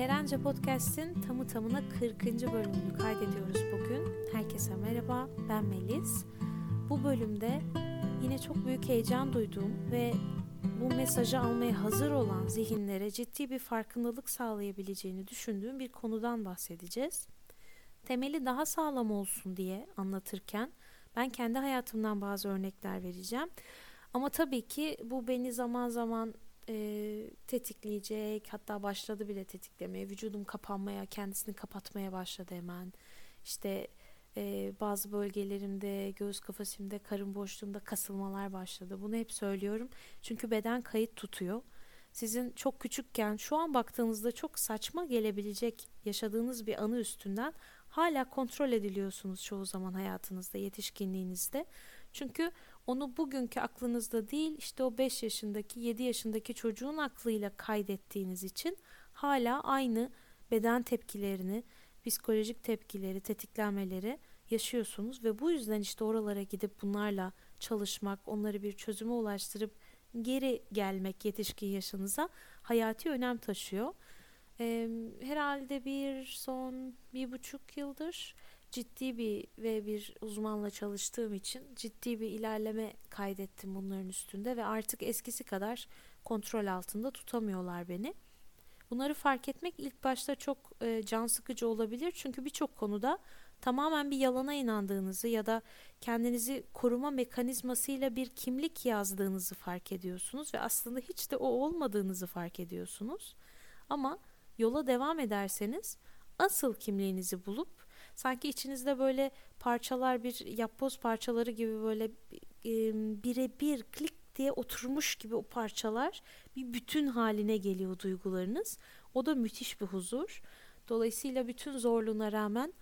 Elerence Podcast'in tamı tamına 40. bölümünü kaydediyoruz bugün. Herkese merhaba, ben Melis. Bu bölümde yine çok büyük heyecan duyduğum ve bu mesajı almaya hazır olan zihinlere ciddi bir farkındalık sağlayabileceğini düşündüğüm bir konudan bahsedeceğiz. Temeli daha sağlam olsun diye anlatırken ben kendi hayatımdan bazı örnekler vereceğim. Ama tabii ki bu beni zaman zaman e, tetikleyecek. Hatta başladı bile tetiklemeye. Vücudum kapanmaya, kendisini kapatmaya başladı hemen. İşte e, bazı bölgelerimde, göğüs kafesimde, karın boşluğumda kasılmalar başladı. Bunu hep söylüyorum. Çünkü beden kayıt tutuyor. Sizin çok küçükken şu an baktığınızda çok saçma gelebilecek yaşadığınız bir anı üstünden hala kontrol ediliyorsunuz çoğu zaman hayatınızda, yetişkinliğinizde. Çünkü onu bugünkü aklınızda değil işte o 5 yaşındaki 7 yaşındaki çocuğun aklıyla kaydettiğiniz için hala aynı beden tepkilerini, psikolojik tepkileri, tetiklenmeleri yaşıyorsunuz ve bu yüzden işte oralara gidip bunlarla çalışmak, onları bir çözüme ulaştırıp geri gelmek yetişkin yaşınıza hayati önem taşıyor. Ee, herhalde bir son bir buçuk yıldır ciddi bir ve bir uzmanla çalıştığım için ciddi bir ilerleme kaydettim bunların üstünde ve artık eskisi kadar kontrol altında tutamıyorlar beni. Bunları fark etmek ilk başta çok e, can sıkıcı olabilir çünkü birçok konuda tamamen bir yalana inandığınızı ya da kendinizi koruma mekanizmasıyla bir kimlik yazdığınızı fark ediyorsunuz ve aslında hiç de o olmadığınızı fark ediyorsunuz. Ama yola devam ederseniz asıl kimliğinizi bulup Sanki içinizde böyle parçalar bir yapboz parçaları gibi böyle e, birebir klik diye oturmuş gibi o parçalar bir bütün haline geliyor duygularınız. O da müthiş bir huzur. Dolayısıyla bütün zorluğuna rağmen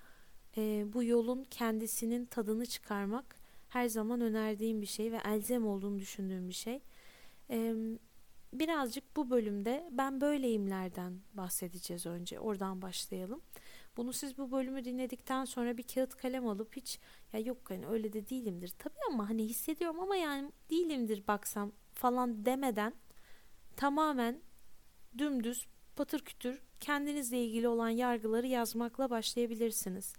e, bu yolun kendisinin tadını çıkarmak her zaman önerdiğim bir şey ve elzem olduğunu düşündüğüm bir şey. E, birazcık bu bölümde ben böyleyimlerden bahsedeceğiz önce. Oradan başlayalım. Bunu siz bu bölümü dinledikten sonra bir kağıt kalem alıp hiç ya yok hani öyle de değilimdir. Tabii ama hani hissediyorum ama yani değilimdir baksam falan demeden tamamen dümdüz patır kütür kendinizle ilgili olan yargıları yazmakla başlayabilirsiniz.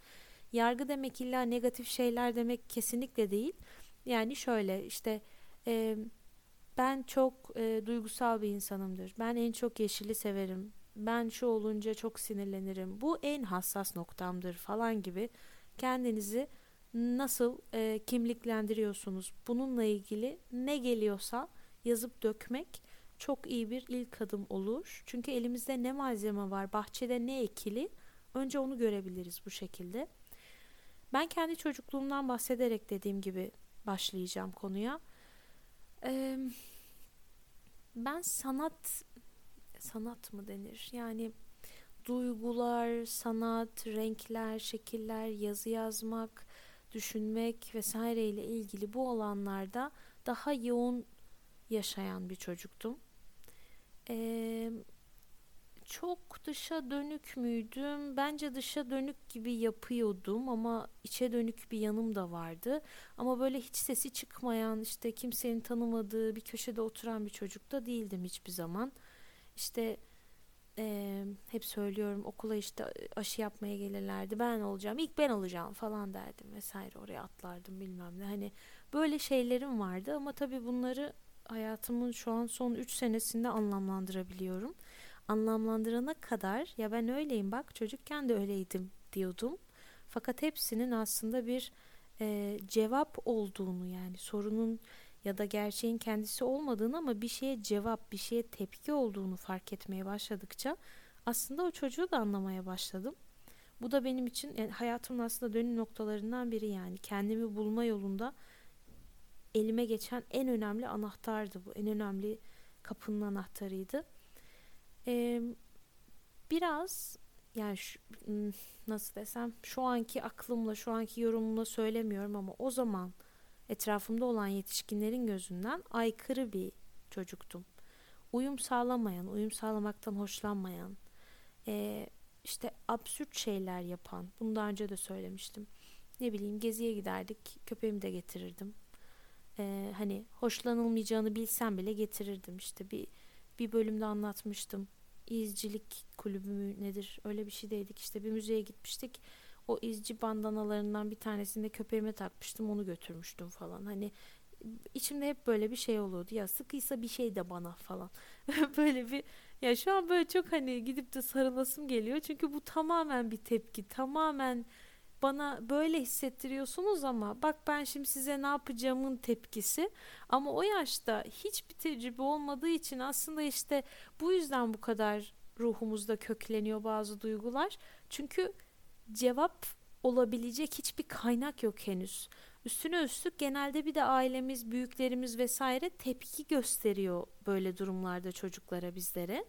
Yargı demek illa negatif şeyler demek kesinlikle değil. Yani şöyle işte e, ben çok e, duygusal bir insanımdır. Ben en çok yeşili severim ben şu olunca çok sinirlenirim bu en hassas noktamdır falan gibi kendinizi nasıl e, kimliklendiriyorsunuz bununla ilgili ne geliyorsa yazıp dökmek çok iyi bir ilk adım olur. Çünkü elimizde ne malzeme var, bahçede ne ekili önce onu görebiliriz bu şekilde. Ben kendi çocukluğumdan bahsederek dediğim gibi başlayacağım konuya. Ee, ben sanat sanat mı denir? Yani duygular, sanat, renkler, şekiller, yazı yazmak, düşünmek vesaire ile ilgili bu alanlarda daha yoğun yaşayan bir çocuktum. Ee, çok dışa dönük müydüm? Bence dışa dönük gibi yapıyordum ama içe dönük bir yanım da vardı. Ama böyle hiç sesi çıkmayan, işte kimsenin tanımadığı bir köşede oturan bir çocuk da değildim hiçbir zaman. İşte e, hep söylüyorum okula işte aşı yapmaya gelirlerdi. Ben olacağım ilk ben olacağım falan derdim vesaire. Oraya atlardım bilmem ne. Hani böyle şeylerim vardı ama tabii bunları hayatımın şu an son 3 senesinde anlamlandırabiliyorum. Anlamlandırana kadar ya ben öyleyim bak çocukken de öyleydim diyordum. Fakat hepsinin aslında bir e, cevap olduğunu yani sorunun ya da gerçeğin kendisi olmadığını ama bir şeye cevap, bir şeye tepki olduğunu fark etmeye başladıkça aslında o çocuğu da anlamaya başladım. Bu da benim için yani hayatımın aslında dönüm noktalarından biri yani kendimi bulma yolunda elime geçen en önemli anahtardı bu. En önemli kapının anahtarıydı. Ee, biraz yani şu, hmm, nasıl desem şu anki aklımla şu anki yorumumla söylemiyorum ama o zaman etrafımda olan yetişkinlerin gözünden aykırı bir çocuktum. Uyum sağlamayan, uyum sağlamaktan hoşlanmayan, e, işte absürt şeyler yapan, bunu daha önce de söylemiştim. Ne bileyim geziye giderdik, köpeğimi de getirirdim. E, hani hoşlanılmayacağını bilsem bile getirirdim. İşte bir bir bölümde anlatmıştım. izcilik kulübü mü nedir öyle bir şeydeydik işte bir müzeye gitmiştik o izci bandanalarından bir tanesini de takmıştım onu götürmüştüm falan. Hani içimde hep böyle bir şey oluyordu ya sıkıysa bir şey de bana falan. Böyle bir ya şu an böyle çok hani gidip de sarılasım geliyor. Çünkü bu tamamen bir tepki tamamen bana böyle hissettiriyorsunuz ama bak ben şimdi size ne yapacağımın tepkisi. Ama o yaşta hiçbir tecrübe olmadığı için aslında işte bu yüzden bu kadar ruhumuzda kökleniyor bazı duygular. Çünkü cevap olabilecek hiçbir kaynak yok henüz. Üstüne üstlük genelde bir de ailemiz, büyüklerimiz vesaire tepki gösteriyor böyle durumlarda çocuklara bizlere.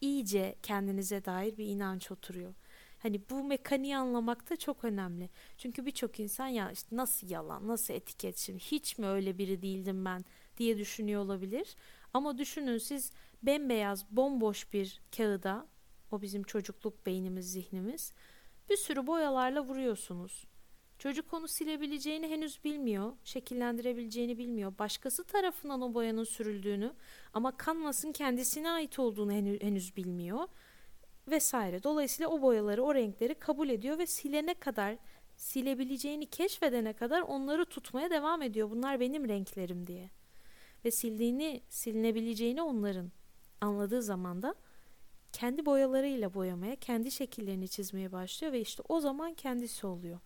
İyice kendinize dair bir inanç oturuyor. Hani bu mekaniği anlamak da çok önemli. Çünkü birçok insan ya işte nasıl yalan, nasıl etiket şimdi hiç mi öyle biri değildim ben diye düşünüyor olabilir. Ama düşünün siz bembeyaz, bomboş bir kağıda, o bizim çocukluk beynimiz, zihnimiz, bir sürü boyalarla vuruyorsunuz. Çocuk onu silebileceğini henüz bilmiyor, şekillendirebileceğini bilmiyor. Başkası tarafından o boyanın sürüldüğünü ama kanvasın kendisine ait olduğunu henüz bilmiyor vesaire. Dolayısıyla o boyaları, o renkleri kabul ediyor ve silene kadar, silebileceğini keşfedene kadar onları tutmaya devam ediyor. Bunlar benim renklerim diye. Ve sildiğini, silinebileceğini onların anladığı zaman da kendi boyalarıyla boyamaya, kendi şekillerini çizmeye başlıyor ve işte o zaman kendisi oluyor.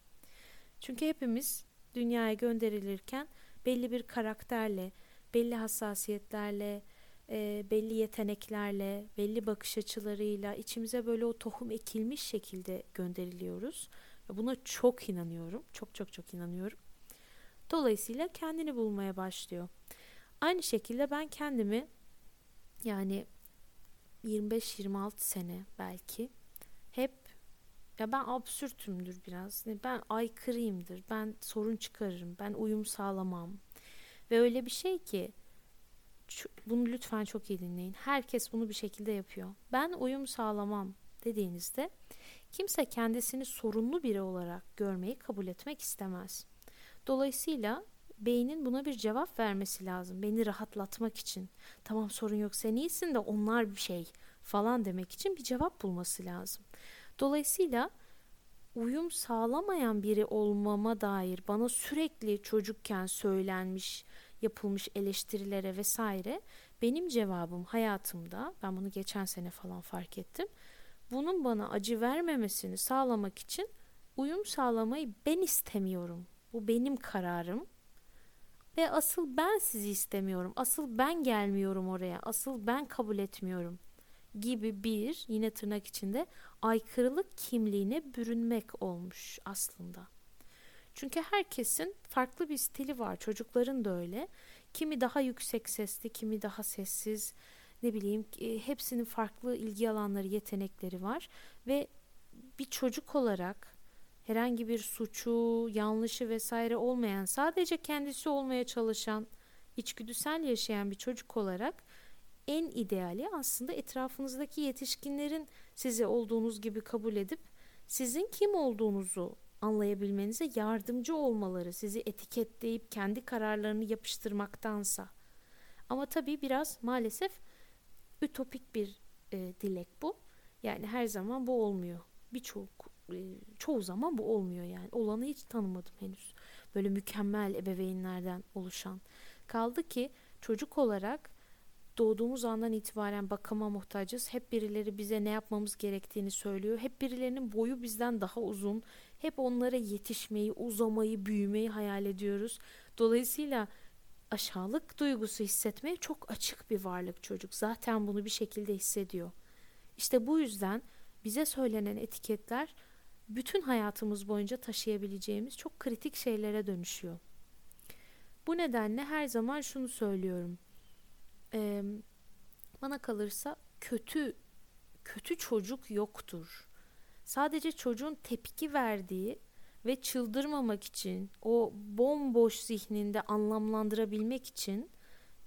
Çünkü hepimiz dünyaya gönderilirken belli bir karakterle, belli hassasiyetlerle, e, belli yeteneklerle, belli bakış açılarıyla içimize böyle o tohum ekilmiş şekilde gönderiliyoruz. Buna çok inanıyorum. Çok çok çok inanıyorum. Dolayısıyla kendini bulmaya başlıyor. Aynı şekilde ben kendimi yani 25-26 sene belki hep ya ben absürtümdür biraz. Ben aykırıyımdır. Ben sorun çıkarırım. Ben uyum sağlamam. Ve öyle bir şey ki bunu lütfen çok iyi dinleyin. Herkes bunu bir şekilde yapıyor. Ben uyum sağlamam dediğinizde kimse kendisini sorunlu biri olarak görmeyi kabul etmek istemez. Dolayısıyla beynin buna bir cevap vermesi lazım. Beni rahatlatmak için. Tamam sorun yok sen iyisin de onlar bir şey falan demek için bir cevap bulması lazım. Dolayısıyla uyum sağlamayan biri olmama dair bana sürekli çocukken söylenmiş yapılmış eleştirilere vesaire benim cevabım hayatımda ben bunu geçen sene falan fark ettim. Bunun bana acı vermemesini sağlamak için uyum sağlamayı ben istemiyorum. Bu benim kararım. Ve asıl ben sizi istemiyorum. Asıl ben gelmiyorum oraya. Asıl ben kabul etmiyorum gibi bir yine tırnak içinde aykırılık kimliğine bürünmek olmuş aslında. Çünkü herkesin farklı bir stili var. Çocukların da öyle. Kimi daha yüksek sesli, kimi daha sessiz. Ne bileyim e, hepsinin farklı ilgi alanları, yetenekleri var ve bir çocuk olarak herhangi bir suçu, yanlışı vesaire olmayan, sadece kendisi olmaya çalışan, içgüdüsel yaşayan bir çocuk olarak en ideali aslında etrafınızdaki yetişkinlerin size olduğunuz gibi kabul edip sizin kim olduğunuzu anlayabilmenize yardımcı olmaları, sizi etiketleyip kendi kararlarını yapıştırmaktansa. Ama tabii biraz maalesef ütopik bir e, dilek bu. Yani her zaman bu olmuyor. Birçok çoğu zaman bu olmuyor yani. Olanı hiç tanımadım henüz. Böyle mükemmel ebeveynlerden oluşan. Kaldı ki çocuk olarak doğduğumuz andan itibaren bakıma muhtacız. Hep birileri bize ne yapmamız gerektiğini söylüyor. Hep birilerinin boyu bizden daha uzun. Hep onlara yetişmeyi, uzamayı, büyümeyi hayal ediyoruz. Dolayısıyla aşağılık duygusu hissetmeye çok açık bir varlık çocuk. Zaten bunu bir şekilde hissediyor. İşte bu yüzden bize söylenen etiketler bütün hayatımız boyunca taşıyabileceğimiz çok kritik şeylere dönüşüyor. Bu nedenle her zaman şunu söylüyorum. Ee, bana kalırsa kötü kötü çocuk yoktur. Sadece çocuğun tepki verdiği ve çıldırmamak için o bomboş zihninde anlamlandırabilmek için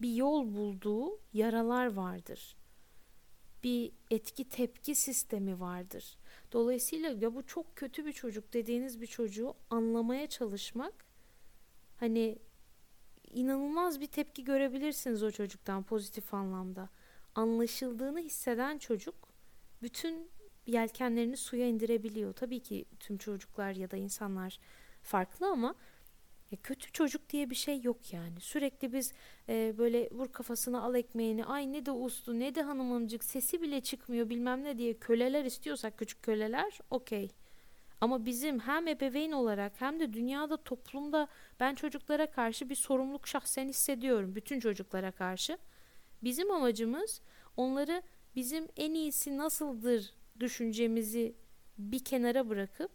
bir yol bulduğu yaralar vardır. Bir etki tepki sistemi vardır. Dolayısıyla ya bu çok kötü bir çocuk dediğiniz bir çocuğu anlamaya çalışmak hani inanılmaz bir tepki görebilirsiniz o çocuktan pozitif anlamda. Anlaşıldığını hisseden çocuk bütün yelkenlerini suya indirebiliyor. Tabii ki tüm çocuklar ya da insanlar farklı ama ya kötü çocuk diye bir şey yok yani. Sürekli biz e, böyle vur kafasına al ekmeğini ay ne de uslu ne de hanımcık sesi bile çıkmıyor bilmem ne diye köleler istiyorsak küçük köleler okey. Ama bizim hem ebeveyn olarak hem de dünyada toplumda ben çocuklara karşı bir sorumluluk şahsen hissediyorum. Bütün çocuklara karşı. Bizim amacımız onları bizim en iyisi nasıldır düşüncemizi bir kenara bırakıp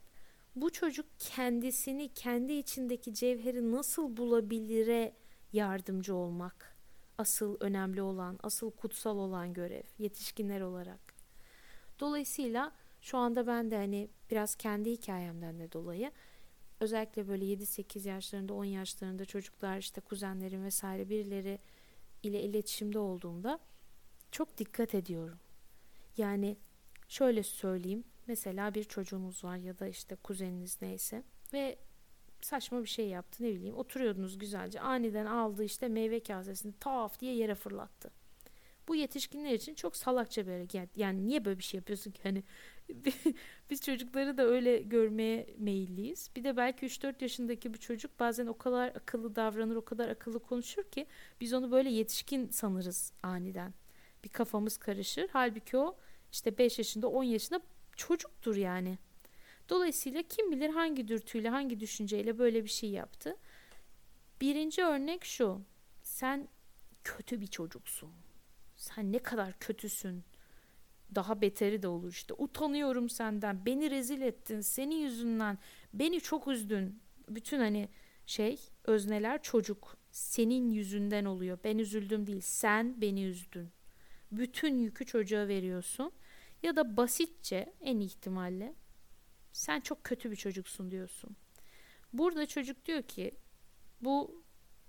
bu çocuk kendisini kendi içindeki cevheri nasıl bulabilire yardımcı olmak asıl önemli olan, asıl kutsal olan görev yetişkinler olarak. Dolayısıyla şu anda ben de hani biraz kendi hikayemden de dolayı özellikle böyle 7-8 yaşlarında 10 yaşlarında çocuklar işte kuzenlerim vesaire birileri ile iletişimde olduğumda çok dikkat ediyorum. Yani şöyle söyleyeyim mesela bir çocuğunuz var ya da işte kuzeniniz neyse ve saçma bir şey yaptı ne bileyim oturuyordunuz güzelce aniden aldı işte meyve kasesini taf diye yere fırlattı. Bu yetişkinler için çok salakça bir hareket. Yani niye böyle bir şey yapıyorsun ki? Hani biz çocukları da öyle görmeye meyilliyiz. Bir de belki 3-4 yaşındaki bir çocuk bazen o kadar akıllı davranır, o kadar akıllı konuşur ki biz onu böyle yetişkin sanırız aniden. Bir kafamız karışır. Halbuki o işte 5 yaşında, 10 yaşında çocuktur yani. Dolayısıyla kim bilir hangi dürtüyle, hangi düşünceyle böyle bir şey yaptı. Birinci örnek şu. Sen kötü bir çocuksun. Sen ne kadar kötüsün daha beteri de olur işte. Utanıyorum senden. Beni rezil ettin. Senin yüzünden beni çok üzdün. Bütün hani şey özneler çocuk. Senin yüzünden oluyor. Ben üzüldüm değil. Sen beni üzdün. Bütün yükü çocuğa veriyorsun. Ya da basitçe en ihtimalle sen çok kötü bir çocuksun diyorsun. Burada çocuk diyor ki bu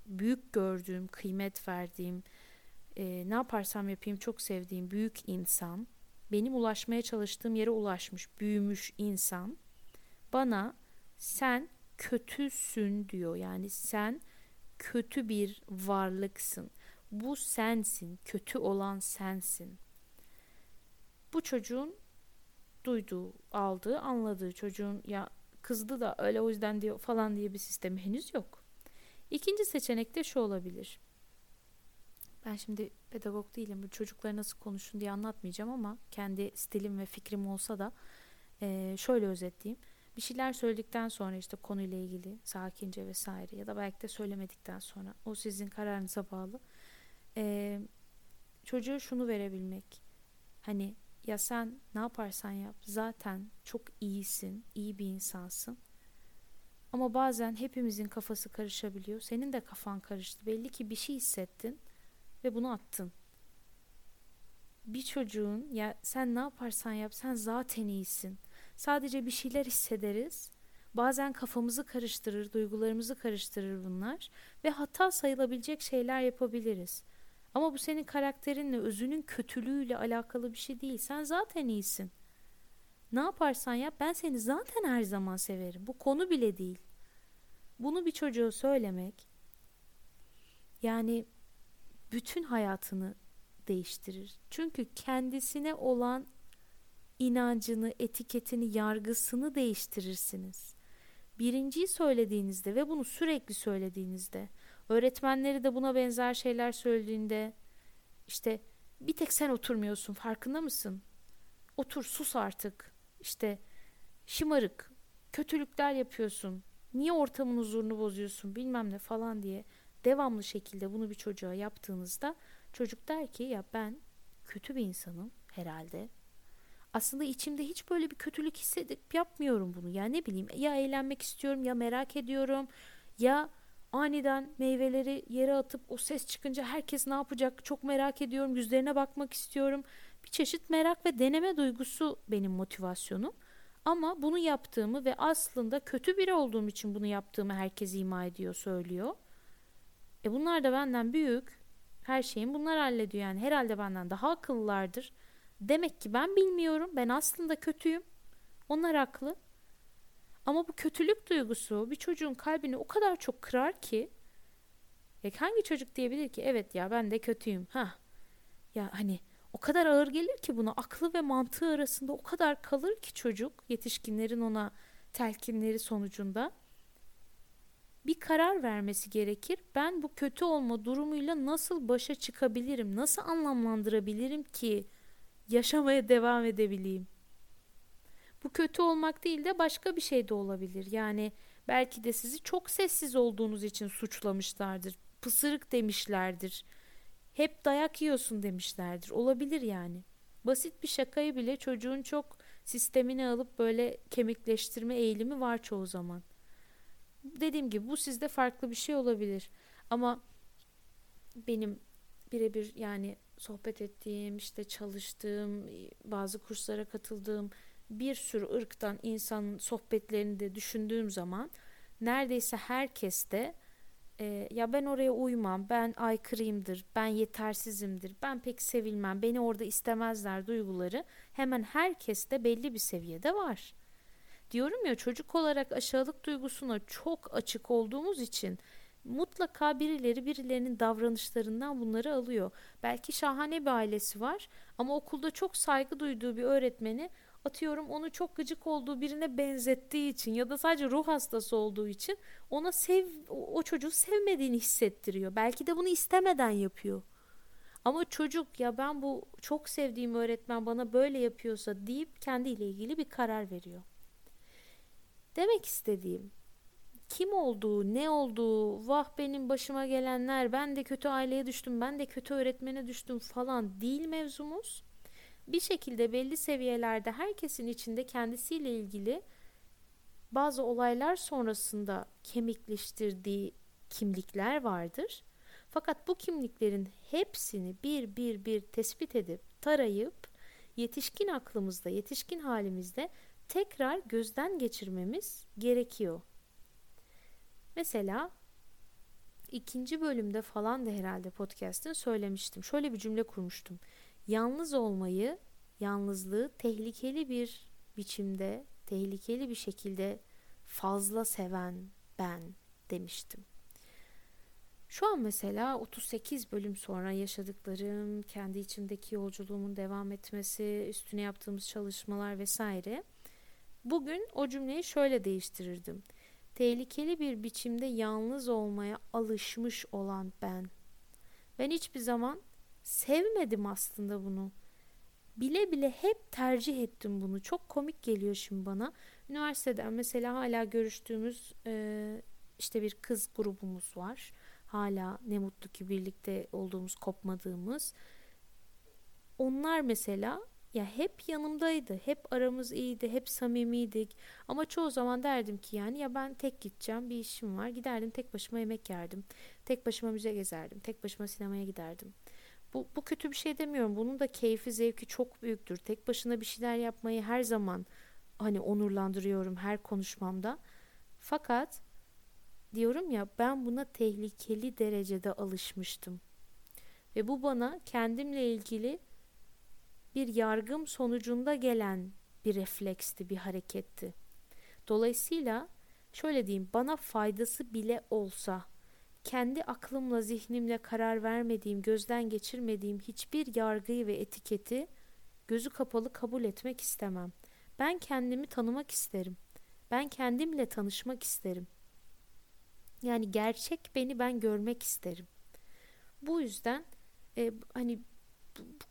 büyük gördüğüm, kıymet verdiğim, e, ne yaparsam yapayım çok sevdiğim büyük insan benim ulaşmaya çalıştığım yere ulaşmış, büyümüş insan bana sen kötüsün diyor. Yani sen kötü bir varlıksın. Bu sensin, kötü olan sensin. Bu çocuğun duyduğu, aldığı, anladığı çocuğun ya kızdı da öyle o yüzden diyor falan diye bir sistemi henüz yok. İkinci seçenek de şu olabilir. Ben şimdi pedagog değilim. Bu çocuklara nasıl konuşun diye anlatmayacağım ama kendi stilim ve fikrim olsa da şöyle özetleyeyim. Bir şeyler söyledikten sonra işte konuyla ilgili sakince vesaire ya da belki de söylemedikten sonra o sizin kararınıza bağlı. E, çocuğa şunu verebilmek. Hani ya sen ne yaparsan yap zaten çok iyisin, iyi bir insansın. Ama bazen hepimizin kafası karışabiliyor. Senin de kafan karıştı. Belli ki bir şey hissettin ve bunu attın. Bir çocuğun ya sen ne yaparsan yap sen zaten iyisin. Sadece bir şeyler hissederiz. Bazen kafamızı karıştırır, duygularımızı karıştırır bunlar ve hata sayılabilecek şeyler yapabiliriz. Ama bu senin karakterinle, özünün kötülüğüyle alakalı bir şey değil. Sen zaten iyisin. Ne yaparsan yap ben seni zaten her zaman severim. Bu konu bile değil. Bunu bir çocuğa söylemek yani bütün hayatını değiştirir. Çünkü kendisine olan inancını, etiketini, yargısını değiştirirsiniz. Birinciyi söylediğinizde ve bunu sürekli söylediğinizde, öğretmenleri de buna benzer şeyler söylediğinde, işte bir tek sen oturmuyorsun farkında mısın? Otur sus artık. İşte şımarık, kötülükler yapıyorsun. Niye ortamın huzurunu bozuyorsun bilmem ne falan diye devamlı şekilde bunu bir çocuğa yaptığınızda çocuk der ki ya ben kötü bir insanım herhalde. Aslında içimde hiç böyle bir kötülük hissedip yapmıyorum bunu. Ya ne bileyim ya eğlenmek istiyorum ya merak ediyorum ya aniden meyveleri yere atıp o ses çıkınca herkes ne yapacak çok merak ediyorum yüzlerine bakmak istiyorum. Bir çeşit merak ve deneme duygusu benim motivasyonum. Ama bunu yaptığımı ve aslında kötü biri olduğum için bunu yaptığımı herkes ima ediyor, söylüyor. E bunlar da benden büyük. Her şeyin bunlar hallediyor yani. Herhalde benden daha akıllılardır. Demek ki ben bilmiyorum. Ben aslında kötüyüm. Onlar haklı. Ama bu kötülük duygusu bir çocuğun kalbini o kadar çok kırar ki ya hangi çocuk diyebilir ki evet ya ben de kötüyüm. Ha. Ya hani O kadar ağır gelir ki buna aklı ve mantığı arasında o kadar kalır ki çocuk yetişkinlerin ona telkinleri sonucunda bir karar vermesi gerekir. Ben bu kötü olma durumuyla nasıl başa çıkabilirim? Nasıl anlamlandırabilirim ki yaşamaya devam edebileyim? Bu kötü olmak değil de başka bir şey de olabilir. Yani belki de sizi çok sessiz olduğunuz için suçlamışlardır. Pısırık demişlerdir. Hep dayak yiyorsun demişlerdir. Olabilir yani. Basit bir şakayı bile çocuğun çok sistemine alıp böyle kemikleştirme eğilimi var çoğu zaman. Dediğim gibi bu sizde farklı bir şey olabilir. Ama benim birebir yani sohbet ettiğim, işte çalıştığım, bazı kurslara katıldığım bir sürü ırktan insanın sohbetlerini de düşündüğüm zaman neredeyse herkes de e, ya ben oraya uymam, ben aykırıyımdır, ben yetersizimdir, ben pek sevilmem, beni orada istemezler duyguları hemen herkeste belli bir seviyede var. Diyorum ya çocuk olarak aşağılık duygusuna çok açık olduğumuz için mutlaka birileri birilerinin davranışlarından bunları alıyor. Belki şahane bir ailesi var ama okulda çok saygı duyduğu bir öğretmeni atıyorum onu çok gıcık olduğu birine benzettiği için ya da sadece ruh hastası olduğu için ona sev o çocuğu sevmediğini hissettiriyor. Belki de bunu istemeden yapıyor. Ama çocuk ya ben bu çok sevdiğim öğretmen bana böyle yapıyorsa deyip kendiyle ilgili bir karar veriyor. Demek istediğim kim olduğu, ne olduğu, vah benim başıma gelenler, ben de kötü aileye düştüm, ben de kötü öğretmene düştüm falan değil mevzumuz bir şekilde belli seviyelerde herkesin içinde kendisiyle ilgili bazı olaylar sonrasında kemikleştirdiği kimlikler vardır. Fakat bu kimliklerin hepsini bir bir bir tespit edip tarayıp yetişkin aklımızda, yetişkin halimizde tekrar gözden geçirmemiz gerekiyor. Mesela ikinci bölümde falan da herhalde podcast'ın söylemiştim. Şöyle bir cümle kurmuştum yalnız olmayı, yalnızlığı tehlikeli bir biçimde, tehlikeli bir şekilde fazla seven ben demiştim. Şu an mesela 38 bölüm sonra yaşadıklarım, kendi içimdeki yolculuğumun devam etmesi, üstüne yaptığımız çalışmalar vesaire. Bugün o cümleyi şöyle değiştirirdim. Tehlikeli bir biçimde yalnız olmaya alışmış olan ben. Ben hiçbir zaman sevmedim aslında bunu. Bile bile hep tercih ettim bunu. Çok komik geliyor şimdi bana. Üniversiteden mesela hala görüştüğümüz e, işte bir kız grubumuz var. Hala ne mutlu ki birlikte olduğumuz, kopmadığımız. Onlar mesela ya hep yanımdaydı. Hep aramız iyiydi. Hep samimiydik. Ama çoğu zaman derdim ki yani ya ben tek gideceğim. Bir işim var. Giderdim tek başıma yemek yerdim. Tek başıma müze gezerdim. Tek başıma sinemaya giderdim. Bu, bu kötü bir şey demiyorum. Bunun da keyfi, zevki çok büyüktür. Tek başına bir şeyler yapmayı her zaman hani onurlandırıyorum her konuşmamda. Fakat diyorum ya ben buna tehlikeli derecede alışmıştım. Ve bu bana kendimle ilgili bir yargım sonucunda gelen bir refleksti, bir hareketti. Dolayısıyla şöyle diyeyim bana faydası bile olsa kendi aklımla zihnimle karar vermediğim, gözden geçirmediğim hiçbir yargıyı ve etiketi gözü kapalı kabul etmek istemem. Ben kendimi tanımak isterim. Ben kendimle tanışmak isterim. Yani gerçek beni ben görmek isterim. Bu yüzden e, hani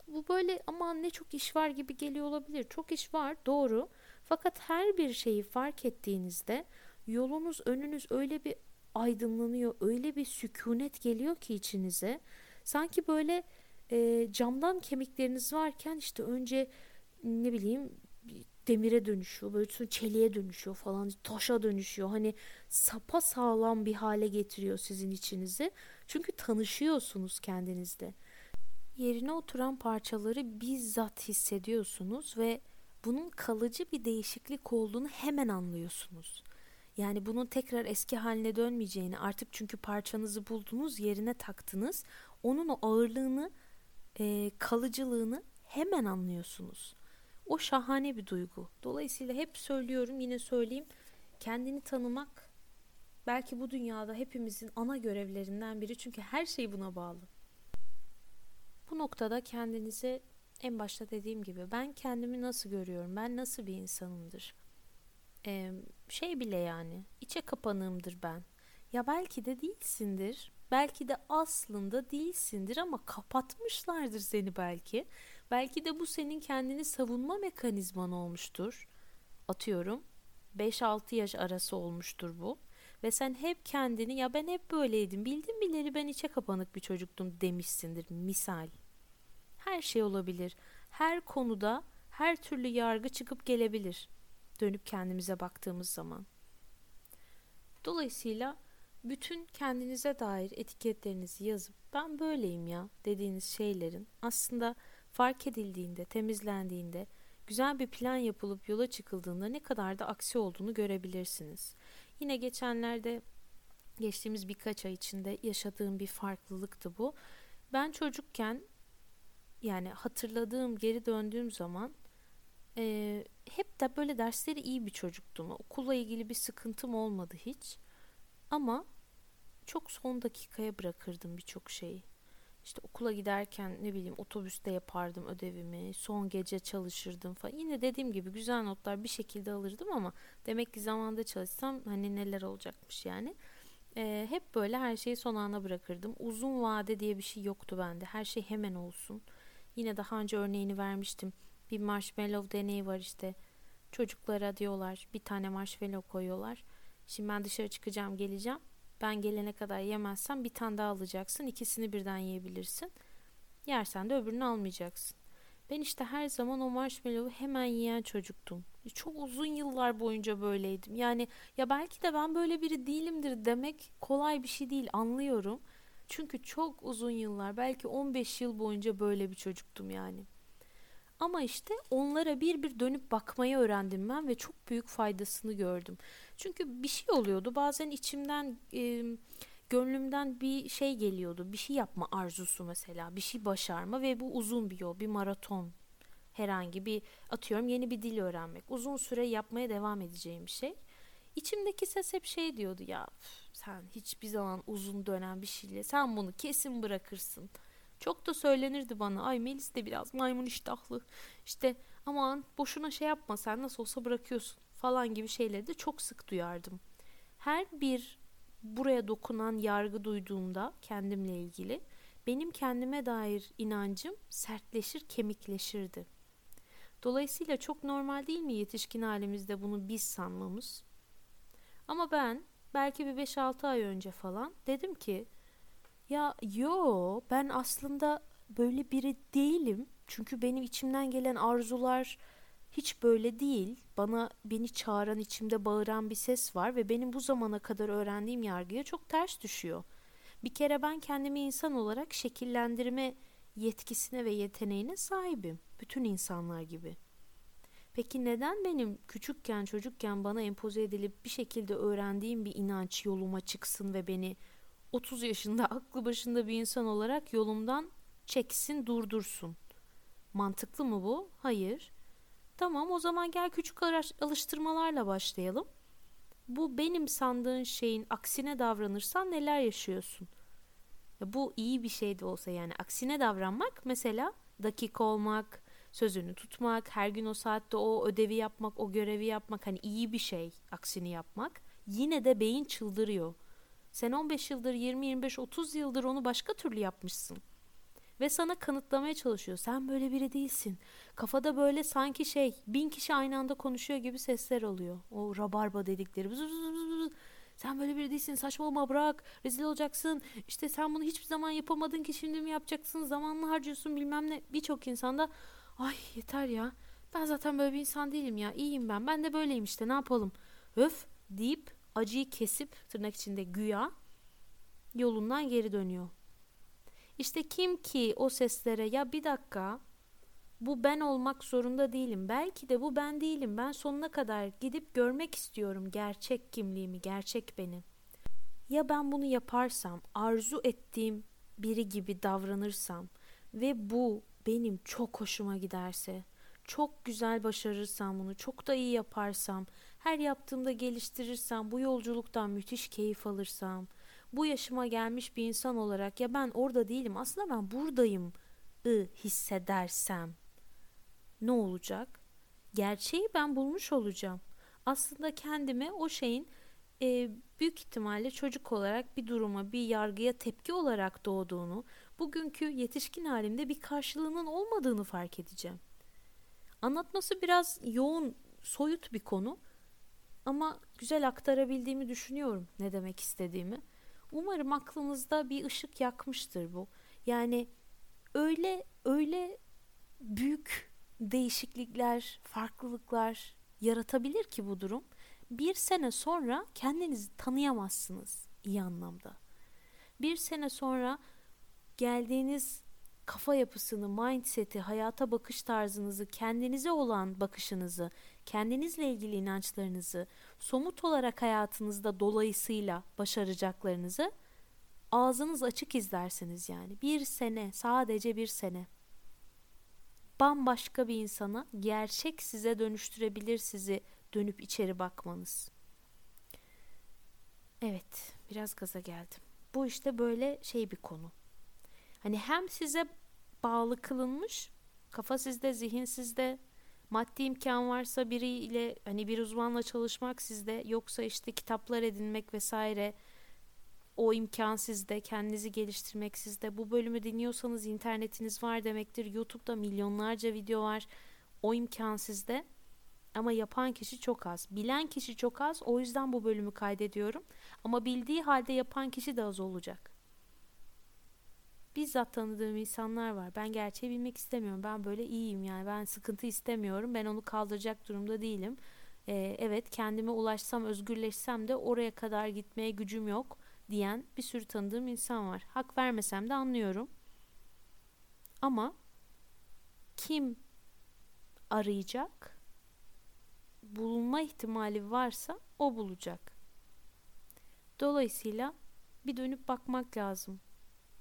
bu, böyle aman ne çok iş var gibi geliyor olabilir. Çok iş var doğru. Fakat her bir şeyi fark ettiğinizde yolunuz önünüz öyle bir aydınlanıyor. Öyle bir sükunet geliyor ki içinize. Sanki böyle e, camdan kemikleriniz varken işte önce ne bileyim demire dönüşüyor. Böyle sonra çeliğe dönüşüyor falan. Taşa dönüşüyor. Hani sapa sağlam bir hale getiriyor sizin içinizi. Çünkü tanışıyorsunuz kendinizde. Yerine oturan parçaları bizzat hissediyorsunuz ve bunun kalıcı bir değişiklik olduğunu hemen anlıyorsunuz. Yani bunun tekrar eski haline dönmeyeceğini artık çünkü parçanızı buldunuz yerine taktınız. Onun o ağırlığını e, kalıcılığını hemen anlıyorsunuz. O şahane bir duygu. Dolayısıyla hep söylüyorum yine söyleyeyim. Kendini tanımak belki bu dünyada hepimizin ana görevlerinden biri. Çünkü her şey buna bağlı. Bu noktada kendinize en başta dediğim gibi ben kendimi nasıl görüyorum? Ben nasıl bir insanımdır? Ee, şey bile yani içe kapanığımdır ben. Ya belki de değilsindir. Belki de aslında değilsindir ama kapatmışlardır seni belki. Belki de bu senin kendini savunma mekanizman olmuştur. Atıyorum 5-6 yaş arası olmuştur bu. Ve sen hep kendini ya ben hep böyleydim bildim bileli ben içe kapanık bir çocuktum demişsindir misal. Her şey olabilir. Her konuda her türlü yargı çıkıp gelebilir. Dönüp kendimize baktığımız zaman. Dolayısıyla bütün kendinize dair etiketlerinizi yazıp ben böyleyim ya dediğiniz şeylerin aslında fark edildiğinde, temizlendiğinde, güzel bir plan yapılıp yola çıkıldığında ne kadar da aksi olduğunu görebilirsiniz. Yine geçenlerde geçtiğimiz birkaç ay içinde yaşadığım bir farklılıktı bu. Ben çocukken yani hatırladığım, geri döndüğüm zaman e, hep de böyle dersleri iyi bir çocuktum. Okulla ilgili bir sıkıntım olmadı hiç. Ama çok son dakikaya bırakırdım birçok şeyi. İşte okula giderken ne bileyim otobüste yapardım ödevimi, son gece çalışırdım falan. Yine dediğim gibi güzel notlar bir şekilde alırdım ama demek ki zamanda çalışsam hani neler olacakmış yani. Ee, hep böyle her şeyi son ana bırakırdım. Uzun vade diye bir şey yoktu bende. Her şey hemen olsun. Yine daha önce örneğini vermiştim. Bir marshmallow deneyi var işte. Çocuklara diyorlar bir tane marshmallow koyuyorlar. Şimdi ben dışarı çıkacağım geleceğim ben gelene kadar yemezsen bir tane daha alacaksın. İkisini birden yiyebilirsin. Yersen de öbürünü almayacaksın. Ben işte her zaman o marshmallow'u hemen yiyen çocuktum. Çok uzun yıllar boyunca böyleydim. Yani ya belki de ben böyle biri değilimdir demek kolay bir şey değil anlıyorum. Çünkü çok uzun yıllar belki 15 yıl boyunca böyle bir çocuktum yani. Ama işte onlara bir bir dönüp bakmayı öğrendim ben ve çok büyük faydasını gördüm. Çünkü bir şey oluyordu. Bazen içimden e, gönlümden bir şey geliyordu. Bir şey yapma arzusu mesela. Bir şey başarma ve bu uzun bir yol, bir maraton. Herhangi bir atıyorum yeni bir dil öğrenmek. Uzun süre yapmaya devam edeceğim bir şey. İçimdeki ses hep şey diyordu ya sen hiçbir zaman uzun dönem bir şeyle sen bunu kesin bırakırsın. Çok da söylenirdi bana ay Melis de biraz maymun iştahlı işte aman boşuna şey yapma sen nasıl olsa bırakıyorsun falan gibi şeyleri de çok sık duyardım. Her bir buraya dokunan yargı duyduğumda kendimle ilgili benim kendime dair inancım sertleşir, kemikleşirdi. Dolayısıyla çok normal değil mi yetişkin halimizde bunu biz sanmamız? Ama ben belki bir 5-6 ay önce falan dedim ki ya yo ben aslında böyle biri değilim. Çünkü benim içimden gelen arzular hiç böyle değil. Bana beni çağıran, içimde bağıran bir ses var ve benim bu zamana kadar öğrendiğim yargıya çok ters düşüyor. Bir kere ben kendimi insan olarak şekillendirme yetkisine ve yeteneğine sahibim. Bütün insanlar gibi. Peki neden benim küçükken, çocukken bana empoze edilip bir şekilde öğrendiğim bir inanç yoluma çıksın ve beni 30 yaşında aklı başında bir insan olarak yolumdan çeksin, durdursun? Mantıklı mı bu? Hayır. Tamam o zaman gel küçük alıştırmalarla başlayalım. Bu benim sandığın şeyin aksine davranırsan neler yaşıyorsun? Ya bu iyi bir şey de olsa yani aksine davranmak mesela dakika olmak, sözünü tutmak, her gün o saatte o ödevi yapmak, o görevi yapmak hani iyi bir şey aksini yapmak. Yine de beyin çıldırıyor. Sen 15 yıldır, 20, 25, 30 yıldır onu başka türlü yapmışsın. Ve sana kanıtlamaya çalışıyor. Sen böyle biri değilsin. Kafada böyle sanki şey bin kişi aynı anda konuşuyor gibi sesler oluyor. O rabarba dedikleri. Bız bız bız. Sen böyle biri değilsin saçmalama bırak rezil olacaksın. İşte sen bunu hiçbir zaman yapamadın ki şimdi mi yapacaksın zamanını harcıyorsun bilmem ne. Birçok insanda ay yeter ya ben zaten böyle bir insan değilim ya iyiyim ben ben de böyleyim işte ne yapalım. Öf deyip acıyı kesip tırnak içinde güya yolundan geri dönüyor. İşte kim ki o seslere ya bir dakika bu ben olmak zorunda değilim. Belki de bu ben değilim. Ben sonuna kadar gidip görmek istiyorum gerçek kimliğimi, gerçek beni. Ya ben bunu yaparsam, arzu ettiğim biri gibi davranırsam ve bu benim çok hoşuma giderse, çok güzel başarırsam bunu, çok da iyi yaparsam, her yaptığımda geliştirirsem, bu yolculuktan müthiş keyif alırsam, bu yaşıma gelmiş bir insan olarak ya ben orada değilim aslında ben buradayım ı hissedersem ne olacak? Gerçeği ben bulmuş olacağım. Aslında kendime o şeyin e, büyük ihtimalle çocuk olarak bir duruma, bir yargıya tepki olarak doğduğunu, bugünkü yetişkin halimde bir karşılığının olmadığını fark edeceğim. Anlatması biraz yoğun, soyut bir konu ama güzel aktarabildiğimi düşünüyorum ne demek istediğimi. Umarım aklınızda bir ışık yakmıştır bu. Yani öyle öyle büyük değişiklikler, farklılıklar yaratabilir ki bu durum. Bir sene sonra kendinizi tanıyamazsınız iyi anlamda. Bir sene sonra geldiğiniz kafa yapısını, mindset'i, hayata bakış tarzınızı, kendinize olan bakışınızı, kendinizle ilgili inançlarınızı, somut olarak hayatınızda dolayısıyla başaracaklarınızı ağzınız açık izlersiniz yani. Bir sene, sadece bir sene. Bambaşka bir insana gerçek size dönüştürebilir sizi dönüp içeri bakmanız. Evet, biraz gaza geldim. Bu işte böyle şey bir konu. Hani hem size bağlı kılınmış, kafa sizde, zihin sizde, maddi imkan varsa biriyle hani bir uzmanla çalışmak sizde, yoksa işte kitaplar edinmek vesaire o imkan sizde, kendinizi geliştirmek sizde. Bu bölümü dinliyorsanız internetiniz var demektir. YouTube'da milyonlarca video var. O imkan sizde. Ama yapan kişi çok az. Bilen kişi çok az. O yüzden bu bölümü kaydediyorum. Ama bildiği halde yapan kişi de az olacak. Bizzat tanıdığım insanlar var. Ben gerçeği bilmek istemiyorum. Ben böyle iyiyim yani. Ben sıkıntı istemiyorum. Ben onu kaldıracak durumda değilim. Ee, evet kendime ulaşsam, özgürleşsem de oraya kadar gitmeye gücüm yok diyen bir sürü tanıdığım insan var. Hak vermesem de anlıyorum. Ama kim arayacak? Bulunma ihtimali varsa o bulacak. Dolayısıyla bir dönüp bakmak lazım.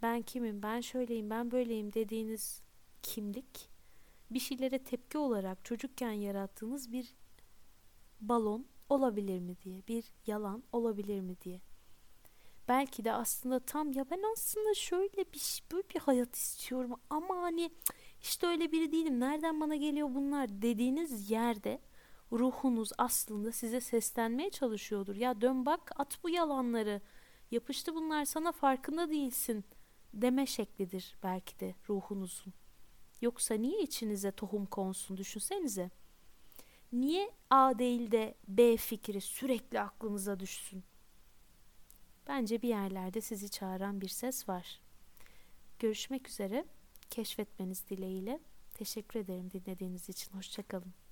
Ben kimim, ben şöyleyim, ben böyleyim dediğiniz kimlik bir şeylere tepki olarak çocukken yarattığınız bir balon olabilir mi diye, bir yalan olabilir mi diye belki de aslında tam ya ben aslında şöyle bir böyle bir hayat istiyorum ama hani işte öyle biri değilim. Nereden bana geliyor bunlar dediğiniz yerde ruhunuz aslında size seslenmeye çalışıyordur. Ya dön bak at bu yalanları. Yapıştı bunlar sana farkında değilsin deme şeklidir belki de ruhunuzun. Yoksa niye içinize tohum konsun düşünsenize. Niye A değil de B fikri sürekli aklınıza düşsün? Bence bir yerlerde sizi çağıran bir ses var. Görüşmek üzere. Keşfetmeniz dileğiyle. Teşekkür ederim dinlediğiniz için. Hoşçakalın.